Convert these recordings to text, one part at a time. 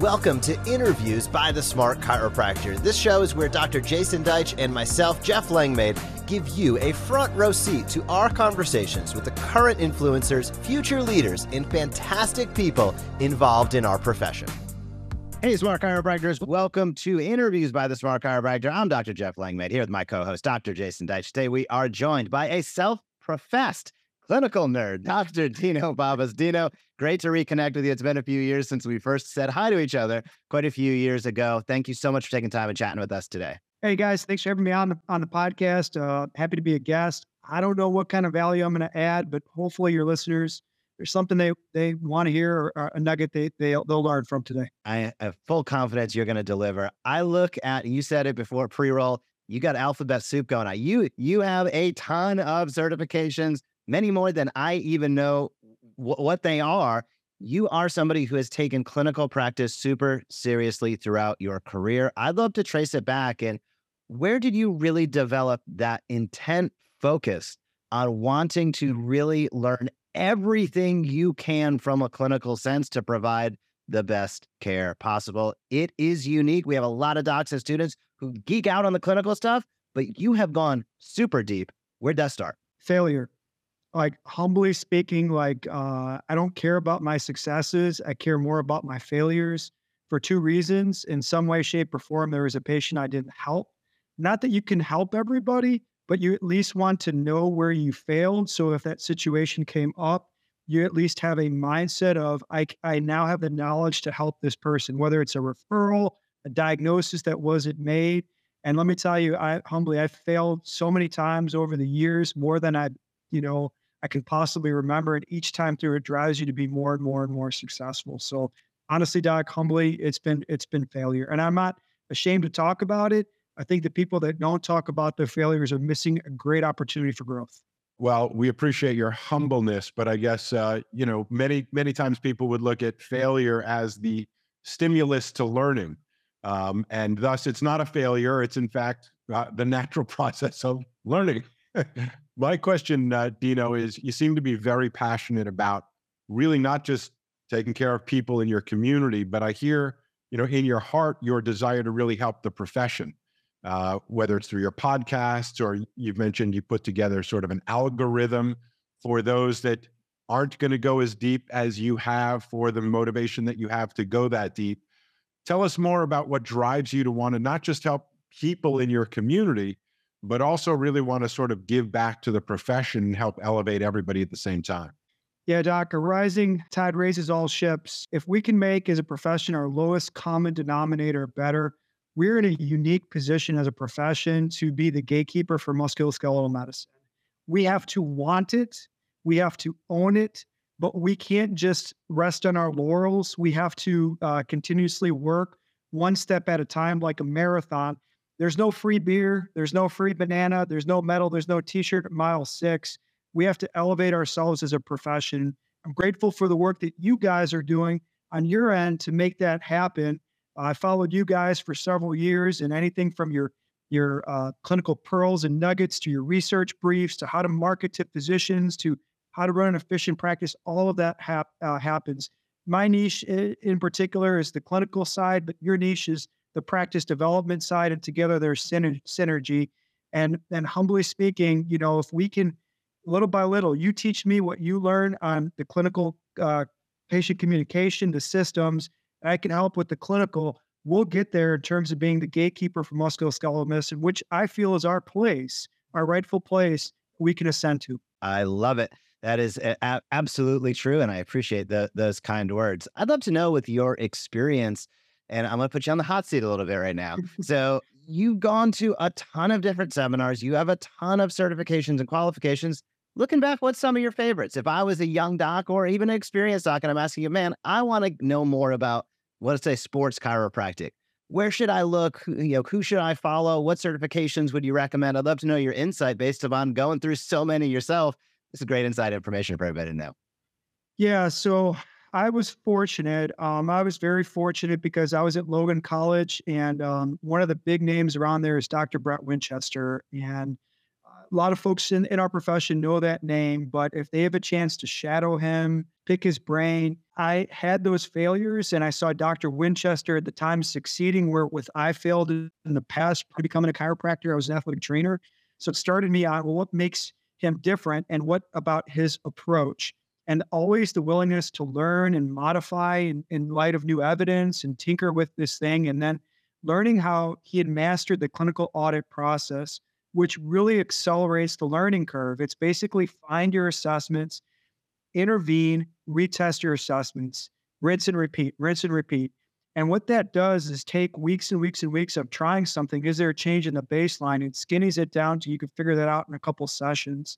Welcome to Interviews by the Smart Chiropractor. This show is where Dr. Jason Deitch and myself, Jeff Langmaid, give you a front row seat to our conversations with the current influencers, future leaders, and fantastic people involved in our profession. Hey, Smart Chiropractors. Welcome to Interviews by the Smart Chiropractor. I'm Dr. Jeff Langmaid here with my co host, Dr. Jason Deitch. Today, we are joined by a self professed clinical nerd, Dr. Dino Pappas. Dino, great to reconnect with you. It's been a few years since we first said hi to each other quite a few years ago. Thank you so much for taking time and chatting with us today. Hey guys, thanks for having me on the on the podcast. Uh, happy to be a guest. I don't know what kind of value I'm going to add, but hopefully your listeners there's something they they want to hear or, or, a nugget they, they they'll learn from today. I have full confidence you're going to deliver. I look at you said it before pre-roll. You got alphabet soup going on. You you have a ton of certifications, many more than I even know w- what they are. You are somebody who has taken clinical practice super seriously throughout your career. I'd love to trace it back and where did you really develop that intent focus on wanting to really learn everything you can from a clinical sense to provide the best care possible. It is unique. We have a lot of docs and students who geek out on the clinical stuff, but you have gone super deep. Where'd that start? Failure. Like humbly speaking, like uh, I don't care about my successes. I care more about my failures for two reasons. In some way, shape, or form, there was a patient I didn't help. Not that you can help everybody, but you at least want to know where you failed. So if that situation came up, you at least have a mindset of, I, I now have the knowledge to help this person, whether it's a referral, a diagnosis that wasn't made. And let me tell you, I humbly, I failed so many times over the years, more than I, you know, I can possibly remember. And each time through, it drives you to be more and more and more successful. So honestly, Doc, humbly, it's been it's been failure, and I'm not ashamed to talk about it. I think the people that don't talk about their failures are missing a great opportunity for growth. Well, we appreciate your humbleness, but I guess uh, you know many many times people would look at failure as the stimulus to learning, um, and thus it's not a failure. It's in fact uh, the natural process of learning. My question, uh, Dino, is you seem to be very passionate about really not just taking care of people in your community, but I hear you know in your heart your desire to really help the profession uh, whether it's through your podcasts or you've mentioned you put together sort of an algorithm for those that aren't going to go as deep as you have for the motivation that you have to go that deep. Tell us more about what drives you to want to not just help people in your community, but also really want to sort of give back to the profession and help elevate everybody at the same time. Yeah, Doc, a rising tide raises all ships. If we can make as a profession our lowest common denominator better, we're in a unique position as a profession to be the gatekeeper for musculoskeletal medicine. We have to want it, we have to own it, but we can't just rest on our laurels. We have to uh, continuously work one step at a time, like a marathon. There's no free beer, there's no free banana, there's no medal, there's no t shirt at mile six. We have to elevate ourselves as a profession. I'm grateful for the work that you guys are doing on your end to make that happen. I followed you guys for several years, and anything from your your uh, clinical pearls and nuggets to your research briefs to how to market to physicians to how to run an efficient practice, all of that hap- uh, happens. My niche in particular is the clinical side, but your niche is the practice development side, and together there's synergy. And and humbly speaking, you know, if we can little by little, you teach me what you learn on the clinical uh, patient communication, the systems, and I can help with the clinical. We'll get there in terms of being the gatekeeper for musculoskeletal medicine, which I feel is our place, our rightful place we can ascend to. I love it. That is a- absolutely true. And I appreciate the, those kind words. I'd love to know with your experience, and I'm going to put you on the hot seat a little bit right now. so, you've gone to a ton of different seminars, you have a ton of certifications and qualifications. Looking back, what's some of your favorites? If I was a young doc or even an experienced doc, and I'm asking you, man, I want to know more about let's say sports chiropractic. Where should I look? You know, who should I follow? What certifications would you recommend? I'd love to know your insight based upon going through so many yourself. This is great inside information for everybody to know. Yeah, so I was fortunate. Um, I was very fortunate because I was at Logan College, and um, one of the big names around there is Dr. Brett Winchester. And a lot of folks in, in our profession know that name, but if they have a chance to shadow him, pick his brain, I had those failures and I saw Dr. Winchester at the time succeeding where with I failed in the past becoming a chiropractor. I was an athletic trainer. So it started me on well, what makes him different and what about his approach? And always the willingness to learn and modify in, in light of new evidence and tinker with this thing. And then learning how he had mastered the clinical audit process, which really accelerates the learning curve. It's basically find your assessments, intervene, retest your assessments, rinse and repeat, rinse and repeat. And what that does is take weeks and weeks and weeks of trying something. Is there a change in the baseline? And skinnies it down to you can figure that out in a couple sessions.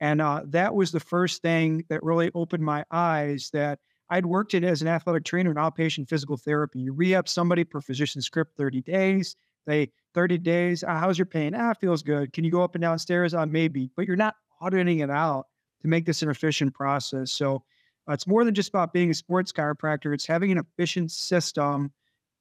And uh, that was the first thing that really opened my eyes that I'd worked in as an athletic trainer in outpatient physical therapy. You re-up somebody per physician script 30 days. They 30 days. Uh, how's your pain? Ah, feels good. Can you go up and down stairs? Uh, maybe. But you're not auditing it out to make this an efficient process. So uh, it's more than just about being a sports chiropractor. It's having an efficient system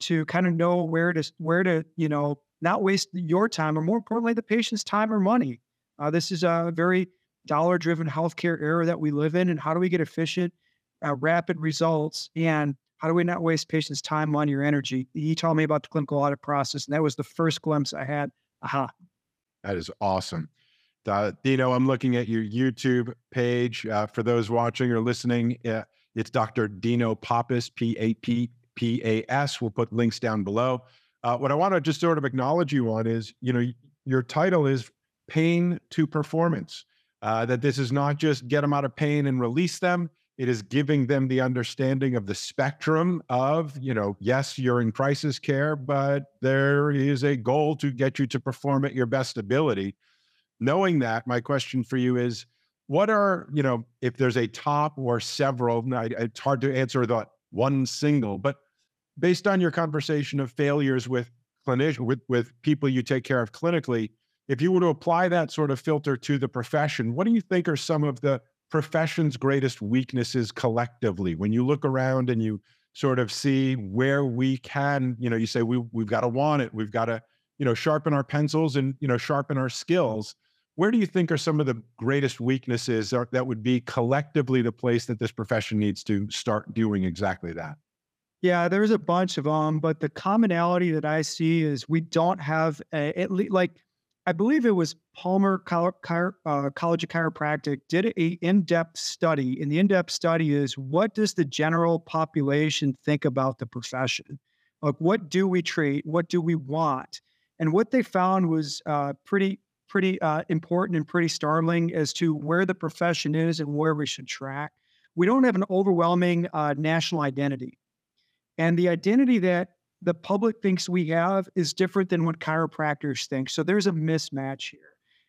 to kind of know where to where to you know not waste your time or more importantly the patient's time or money. Uh, this is a very dollar driven healthcare era that we live in, and how do we get efficient, rapid results and how do we not waste patients' time, money, or energy? He told me about the clinical audit process, and that was the first glimpse I had. Aha. That is awesome. Uh, Dino, I'm looking at your YouTube page. Uh, for those watching or listening, uh, it's Dr. Dino Pappas, P A P P A S. We'll put links down below. Uh, what I want to just sort of acknowledge you on is, you know, your title is Pain to Performance. Uh, that this is not just get them out of pain and release them. It is giving them the understanding of the spectrum of, you know, yes, you're in crisis care, but there is a goal to get you to perform at your best ability knowing that, my question for you is what are, you know, if there's a top or several, it's hard to answer the one single, but based on your conversation of failures with clinician with, with people you take care of clinically, if you were to apply that sort of filter to the profession, what do you think are some of the profession's greatest weaknesses collectively? When you look around and you sort of see where we can, you know, you say we we've got to want it, we've got to, you know, sharpen our pencils and you know sharpen our skills where do you think are some of the greatest weaknesses that would be collectively the place that this profession needs to start doing exactly that? Yeah, there's a bunch of them, but the commonality that I see is we don't have a, at least like I believe it was Palmer College, uh, of Chiropractic did a in-depth study, and the in-depth study is what does the general population think about the profession? Like, what do we treat? What do we want? And what they found was uh, pretty pretty uh, important and pretty startling as to where the profession is and where we should track. We don't have an overwhelming uh, national identity. And the identity that the public thinks we have is different than what chiropractors think. So there's a mismatch here.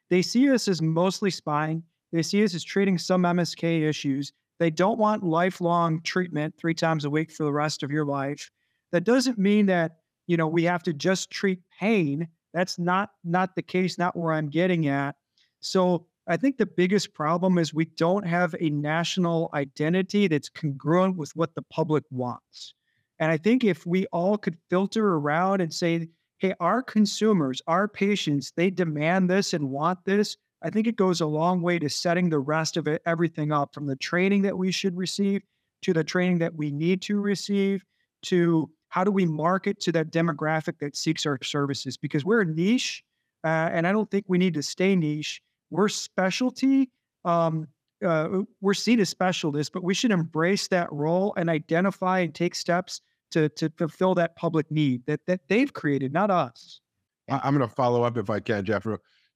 They see us as mostly spine, they see us as treating some MSK issues. They don't want lifelong treatment three times a week for the rest of your life. That doesn't mean that, you know, we have to just treat pain that's not not the case, not where I'm getting at. So I think the biggest problem is we don't have a national identity that's congruent with what the public wants. And I think if we all could filter around and say, hey, our consumers, our patients, they demand this and want this, I think it goes a long way to setting the rest of it, everything up from the training that we should receive to the training that we need to receive to how do we market to that demographic that seeks our services? Because we're a niche, uh, and I don't think we need to stay niche. We're specialty. Um, uh, we're seen as specialists, but we should embrace that role and identify and take steps to to fulfill that public need that that they've created, not us. I'm going to follow up if I can, Jeff.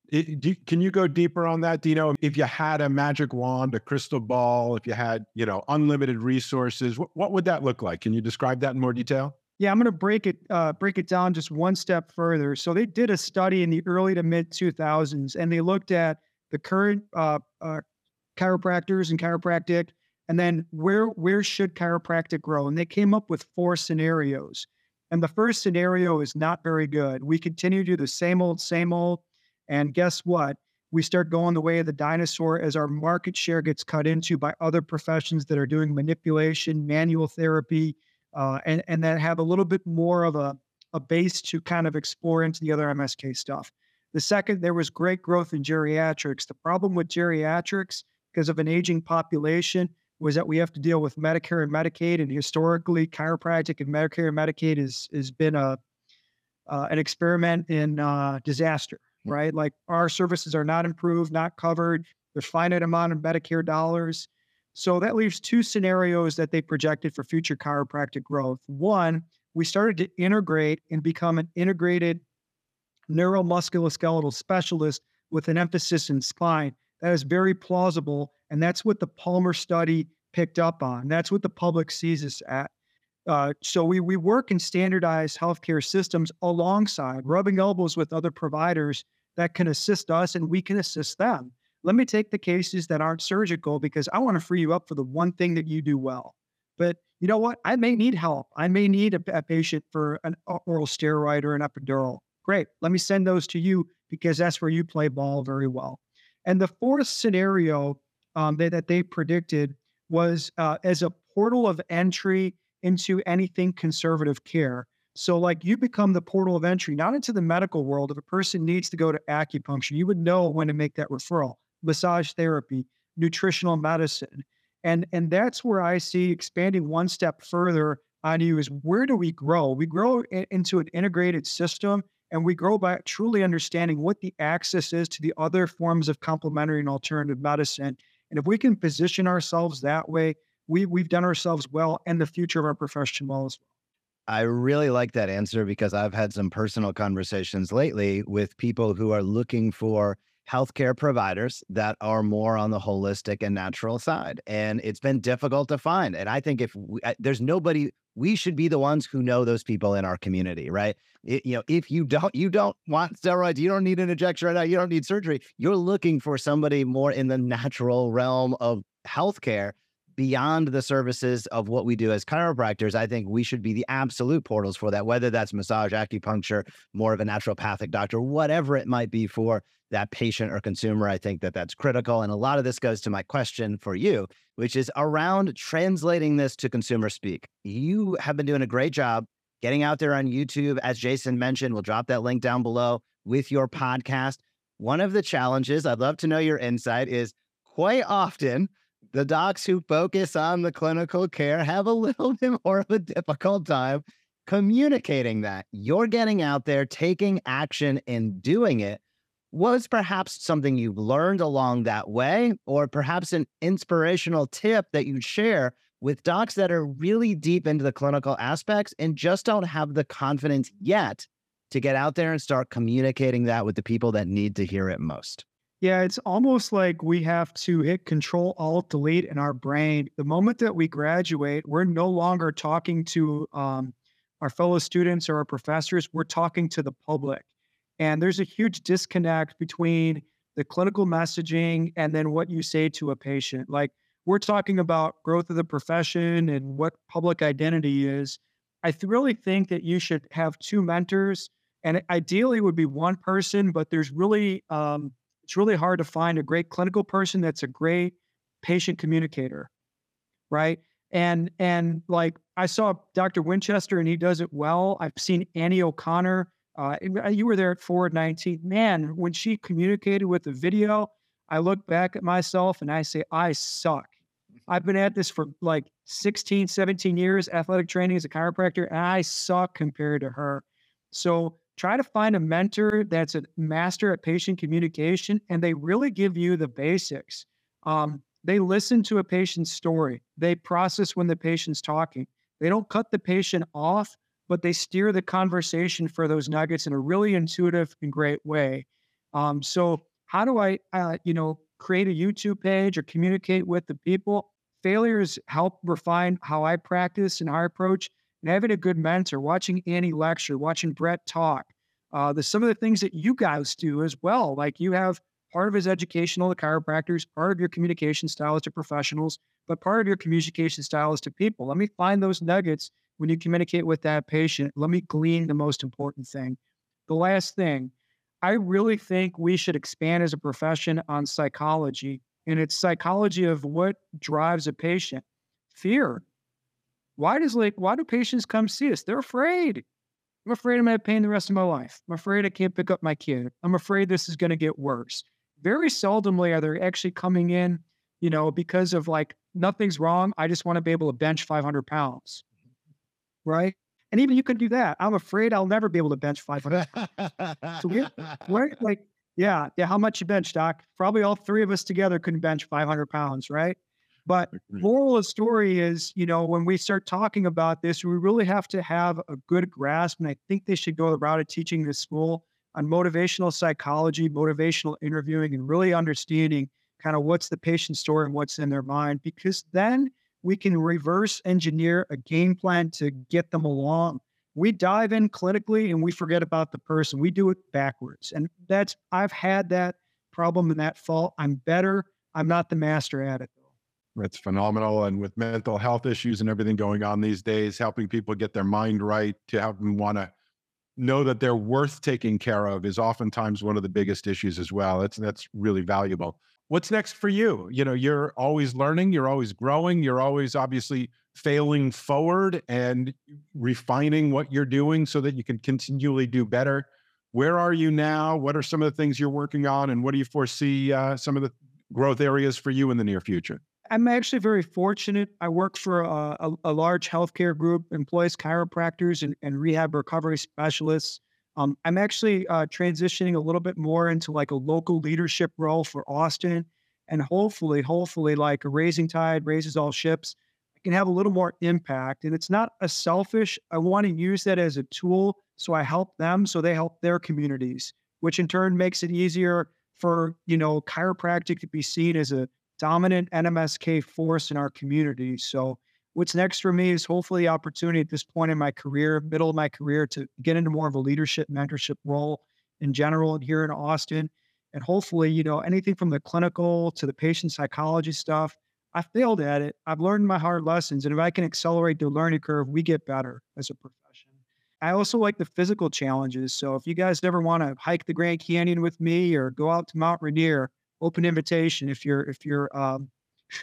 It, do, can you go deeper on that, Dino? If you had a magic wand, a crystal ball, if you had, you know, unlimited resources, what, what would that look like? Can you describe that in more detail? Yeah, I'm going to break it uh, break it down just one step further. So they did a study in the early to mid 2000s, and they looked at the current uh, uh, chiropractors and chiropractic, and then where where should chiropractic grow? And they came up with four scenarios. And the first scenario is not very good. We continue to do the same old, same old, and guess what? We start going the way of the dinosaur as our market share gets cut into by other professions that are doing manipulation, manual therapy, uh, and and that have a little bit more of a a base to kind of explore into the other MSK stuff. The second, there was great growth in geriatrics. The problem with geriatrics, because of an aging population, was that we have to deal with Medicare and Medicaid, and historically, chiropractic and Medicare and Medicaid has has been a uh, an experiment in uh, disaster, right? Like our services are not improved, not covered. There's finite amount of Medicare dollars. So that leaves two scenarios that they projected for future chiropractic growth. One, we started to integrate and become an integrated neuromusculoskeletal specialist with an emphasis in spine. That is very plausible. And that's what the Palmer study picked up on. That's what the public sees us at. Uh, so we, we work in standardized healthcare systems alongside rubbing elbows with other providers that can assist us and we can assist them. Let me take the cases that aren't surgical because I want to free you up for the one thing that you do well. But you know what? I may need help. I may need a, a patient for an oral steroid or an epidural. Great. Let me send those to you because that's where you play ball very well. And the fourth scenario um, that, that they predicted was uh, as a portal of entry into anything conservative care. So, like you become the portal of entry, not into the medical world. If a person needs to go to acupuncture, you would know when to make that referral, massage therapy, nutritional medicine. And, and that's where I see expanding one step further on you is where do we grow? We grow into an integrated system and we grow by truly understanding what the access is to the other forms of complementary and alternative medicine. And if we can position ourselves that way, we, we've done ourselves well and the future of our profession well as well. I really like that answer because I've had some personal conversations lately with people who are looking for healthcare providers that are more on the holistic and natural side. And it's been difficult to find. And I think if we, there's nobody we should be the ones who know those people in our community, right? It, you know, if you don't, you don't want steroids, you don't need an injection right now, you don't need surgery. You're looking for somebody more in the natural realm of healthcare beyond the services of what we do as chiropractors, I think we should be the absolute portals for that, whether that's massage, acupuncture, more of a naturopathic doctor, whatever it might be for that patient or consumer. I think that that's critical. And a lot of this goes to my question for you, which is around translating this to consumer speak. You have been doing a great job getting out there on YouTube. As Jason mentioned, we'll drop that link down below with your podcast. One of the challenges, I'd love to know your insight, is quite often the docs who focus on the clinical care have a little bit more of a difficult time communicating that. You're getting out there, taking action, and doing it. Was perhaps something you've learned along that way, or perhaps an inspirational tip that you'd share with docs that are really deep into the clinical aspects and just don't have the confidence yet to get out there and start communicating that with the people that need to hear it most? Yeah, it's almost like we have to hit control alt delete in our brain. The moment that we graduate, we're no longer talking to um, our fellow students or our professors, we're talking to the public. And there's a huge disconnect between the clinical messaging and then what you say to a patient. Like we're talking about growth of the profession and what public identity is. I th- really think that you should have two mentors, and ideally would be one person, but there's really um, it's really hard to find a great clinical person that's a great patient communicator, right? And and like I saw Dr. Winchester and he does it well. I've seen Annie O'Connor. Uh, you were there at Forward 19. Man, when she communicated with the video, I look back at myself and I say, I suck. I've been at this for like 16, 17 years, athletic training as a chiropractor, and I suck compared to her. So try to find a mentor that's a master at patient communication and they really give you the basics. Um, they listen to a patient's story, they process when the patient's talking. They don't cut the patient off, but they steer the conversation for those nuggets in a really intuitive and great way. Um, so, how do I, uh, you know, create a YouTube page or communicate with the people? Failures help refine how I practice and our approach and having a good mentor, watching Annie lecture, watching Brett talk. Uh, the some of the things that you guys do as well. Like you have part of his educational to chiropractors, part of your communication style is to professionals, but part of your communication style is to people. Let me find those nuggets when you communicate with that patient. Let me glean the most important thing. The last thing, I really think we should expand as a profession on psychology, and it's psychology of what drives a patient. Fear. Why does like why do patients come see us? They're afraid. I'm afraid I'm going to have pain the rest of my life. I'm afraid I can't pick up my kid. I'm afraid this is going to get worse. Very seldomly are they actually coming in you know, because of like nothing's wrong. I just want to be able to bench 500 pounds. Right. And even you could do that. I'm afraid I'll never be able to bench 500. so we're, we're like, yeah, yeah. How much you bench, Doc? Probably all three of us together couldn't bench 500 pounds, right? But mm-hmm. moral of the story is, you know, when we start talking about this, we really have to have a good grasp. And I think they should go the route of teaching this school on motivational psychology, motivational interviewing, and really understanding kind of what's the patient story and what's in their mind, because then we can reverse engineer a game plan to get them along. We dive in clinically and we forget about the person. We do it backwards. And that's, I've had that problem and that fault. I'm better. I'm not the master at it. It's phenomenal. And with mental health issues and everything going on these days, helping people get their mind right to help them want to know that they're worth taking care of is oftentimes one of the biggest issues as well. That's that's really valuable. What's next for you? You know, you're always learning, you're always growing, you're always obviously failing forward and refining what you're doing so that you can continually do better. Where are you now? What are some of the things you're working on, and what do you foresee uh, some of the growth areas for you in the near future? I'm actually very fortunate. I work for a, a, a large healthcare group, employs chiropractors and, and rehab recovery specialists. Um, I'm actually uh, transitioning a little bit more into like a local leadership role for Austin, and hopefully, hopefully, like a raising tide raises all ships. I can have a little more impact, and it's not a selfish. I want to use that as a tool so I help them, so they help their communities, which in turn makes it easier for you know chiropractic to be seen as a dominant NMSK force in our community. So what's next for me is hopefully the opportunity at this point in my career, middle of my career, to get into more of a leadership mentorship role in general and here in Austin. And hopefully, you know, anything from the clinical to the patient psychology stuff, I failed at it. I've learned my hard lessons. And if I can accelerate the learning curve, we get better as a profession. I also like the physical challenges. So if you guys ever want to hike the Grand Canyon with me or go out to Mount Rainier, open invitation if you're if you're um,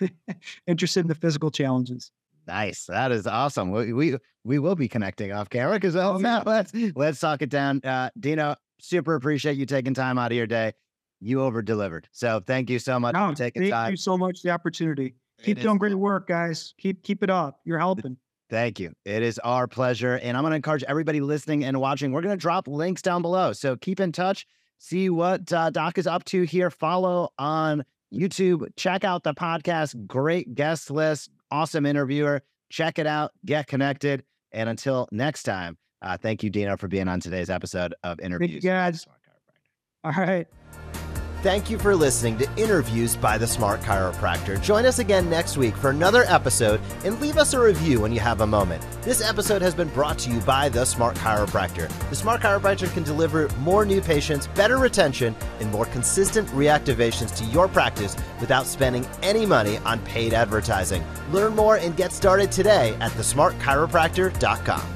interested in the physical challenges. Nice. That is awesome. We we, we will be connecting off camera because oh, now let's let's talk it down. Uh, Dino, super appreciate you taking time out of your day. You over delivered. So thank you so much no, for taking thank time. Thank you so much for the opportunity. Keep it doing is. great work, guys. Keep keep it up. You're helping. Thank you. It is our pleasure. And I'm going to encourage everybody listening and watching. We're going to drop links down below. So keep in touch see what uh, Doc is up to here. Follow on YouTube. Check out the podcast. Great guest list. Awesome interviewer. Check it out. Get connected. And until next time, uh, thank you, Dino, for being on today's episode of Interviews. Thank you, guys. All right. Thank you for listening to Interviews by the Smart Chiropractor. Join us again next week for another episode and leave us a review when you have a moment. This episode has been brought to you by the Smart Chiropractor. The Smart Chiropractor can deliver more new patients, better retention, and more consistent reactivations to your practice without spending any money on paid advertising. Learn more and get started today at thesmartchiropractor.com.